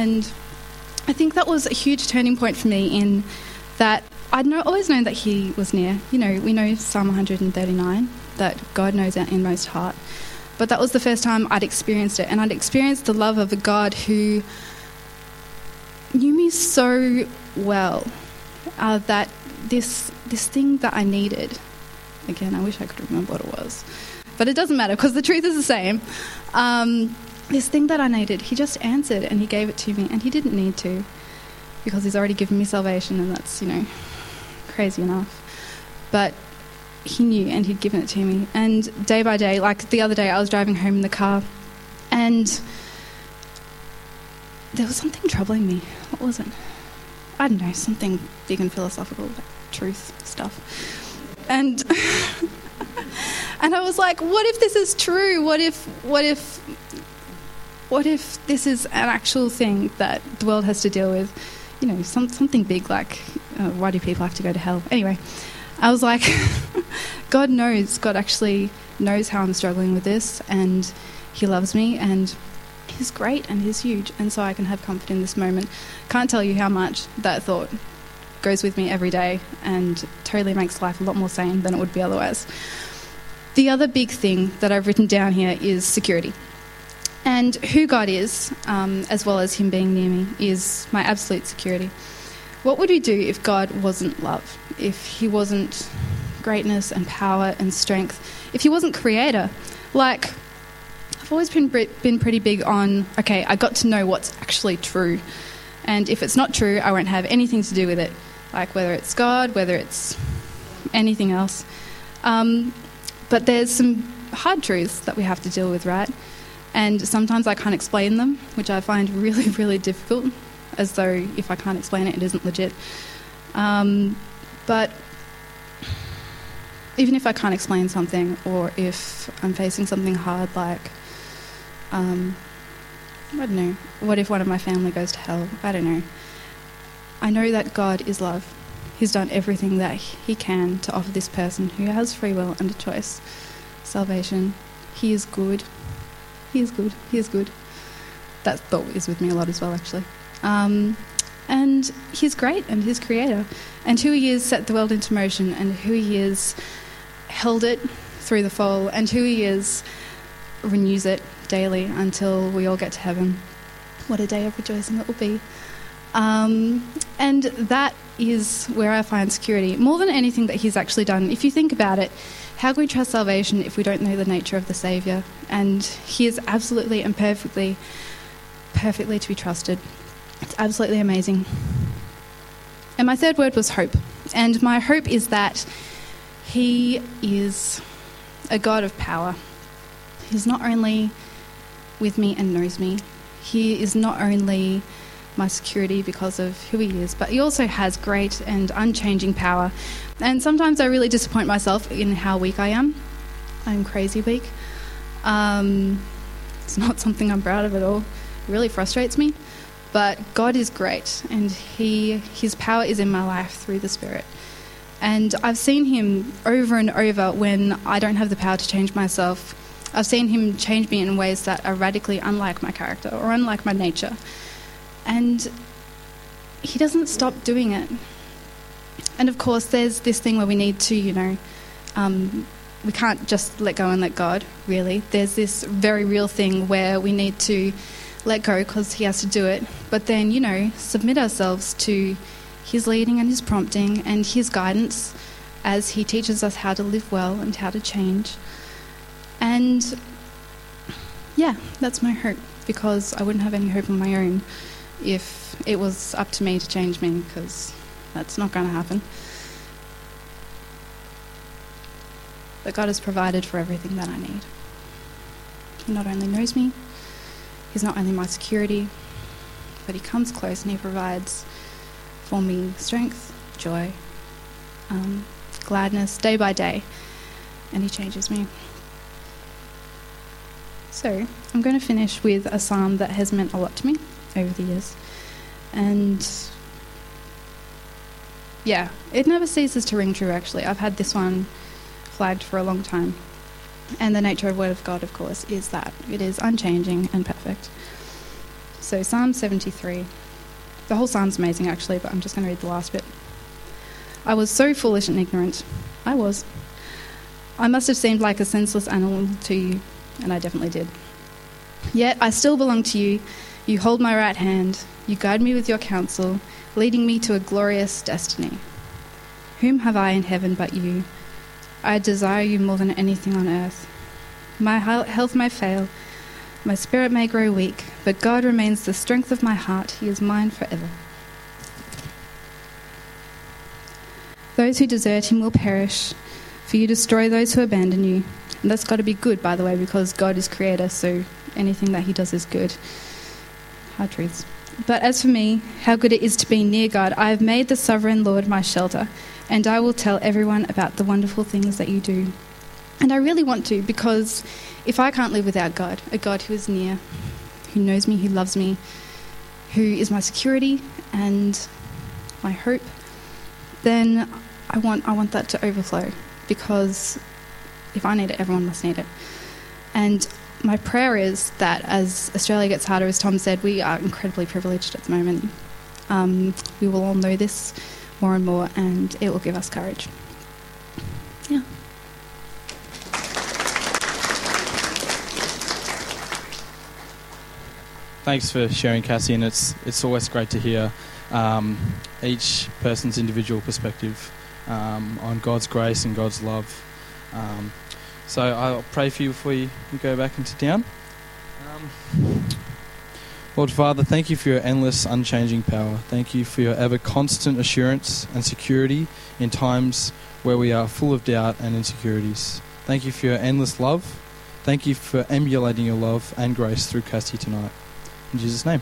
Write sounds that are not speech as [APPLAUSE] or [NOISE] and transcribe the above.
And I think that was a huge turning point for me in that I'd know, always known that He was near. You know, we know Psalm 139 that God knows our inmost heart. But that was the first time I'd experienced it, and I'd experienced the love of a God who knew me so well uh, that this this thing that I needed. Again, I wish I could remember what it was, but it doesn't matter because the truth is the same. Um, this thing that I needed, he just answered and he gave it to me, and he didn't need to because he's already given me salvation, and that's you know crazy enough. But he knew and he'd given it to me. And day by day, like the other day, I was driving home in the car and there was something troubling me. What was it? I don't know, something big and philosophical, like truth stuff. And [LAUGHS] and I was like, what if this is true? What if what if what if this is an actual thing that the world has to deal with? You know, some, something big like uh, why do people have to go to hell? Anyway, I was like, [LAUGHS] God knows, God actually knows how I'm struggling with this, and He loves me, and He's great, and He's huge, and so I can have comfort in this moment. Can't tell you how much that thought goes with me every day and totally makes life a lot more sane than it would be otherwise. The other big thing that I've written down here is security. And who God is, um, as well as Him being near me, is my absolute security. What would we do if God wasn't love? If He wasn't greatness and power and strength? If He wasn't creator? Like, I've always been, been pretty big on, okay, I got to know what's actually true. And if it's not true, I won't have anything to do with it. Like, whether it's God, whether it's anything else. Um, but there's some hard truths that we have to deal with, right? And sometimes I can't explain them, which I find [LAUGHS] really, really difficult as though if I can't explain it, it isn't legit. Um, but even if I can't explain something, or if I'm facing something hard, like, um, I don't know, what if one of my family goes to hell? I don't know. I know that God is love. He's done everything that He can to offer this person who has free will and a choice salvation. He is good. He is good. He is good. That thought is with me a lot as well, actually. Um, and he's great and he's creator. And who he is set the world into motion and who he is held it through the fall and who he is renews it daily until we all get to heaven. What a day of rejoicing it will be. Um, and that is where I find security. More than anything that he's actually done, if you think about it, how can we trust salvation if we don't know the nature of the Saviour? And he is absolutely and perfectly, perfectly to be trusted. It's absolutely amazing. And my third word was hope. And my hope is that He is a God of power. He's not only with me and knows me, He is not only my security because of who He is, but He also has great and unchanging power. And sometimes I really disappoint myself in how weak I am. I'm crazy weak. Um, it's not something I'm proud of at all. It really frustrates me. But God is great, and He His power is in my life through the Spirit. And I've seen Him over and over when I don't have the power to change myself. I've seen Him change me in ways that are radically unlike my character or unlike my nature. And He doesn't stop doing it. And of course, there's this thing where we need to, you know, um, we can't just let go and let God, really. There's this very real thing where we need to let go because he has to do it, but then, you know, submit ourselves to his leading and his prompting and his guidance as he teaches us how to live well and how to change. And yeah, that's my hope because I wouldn't have any hope on my own if it was up to me to change me because that's not going to happen. But God has provided for everything that I need. He not only knows me, He's not only my security, but He comes close and He provides for me strength, joy, um, gladness day by day, and He changes me. So, I'm going to finish with a psalm that has meant a lot to me over the years. And yeah, it never ceases to ring true, actually. I've had this one flagged for a long time. And the nature of Word of God, of course, is that it is unchanging and perfect. So, Psalm 73. The whole psalm's amazing, actually, but I'm just going to read the last bit. I was so foolish and ignorant. I was. I must have seemed like a senseless animal to you, and I definitely did. Yet I still belong to you. You hold my right hand. You guide me with your counsel, leading me to a glorious destiny. Whom have I in heaven but you? I desire you more than anything on earth. My health may fail, my spirit may grow weak, but God remains the strength of my heart. He is mine forever. Those who desert him will perish, for you destroy those who abandon you. And that's got to be good, by the way, because God is creator, so anything that he does is good. Hard truths. But as for me, how good it is to be near God. I have made the sovereign Lord my shelter, and I will tell everyone about the wonderful things that you do. And I really want to, because if I can't live without God, a God who is near, who knows me, who loves me, who is my security and my hope, then I want, I want that to overflow because if I need it, everyone must need it. And my prayer is that as Australia gets harder, as Tom said, we are incredibly privileged at the moment. Um, we will all know this more and more, and it will give us courage. Yeah. Thanks for sharing, Cassie, and it's it's always great to hear um, each person's individual perspective um, on God's grace and God's love. So I'll pray for you before you, you go back into town. Um, Lord Father, thank you for your endless, unchanging power. Thank you for your ever constant assurance and security in times where we are full of doubt and insecurities. Thank you for your endless love. Thank you for emulating your love and grace through Cassie tonight. In Jesus' name.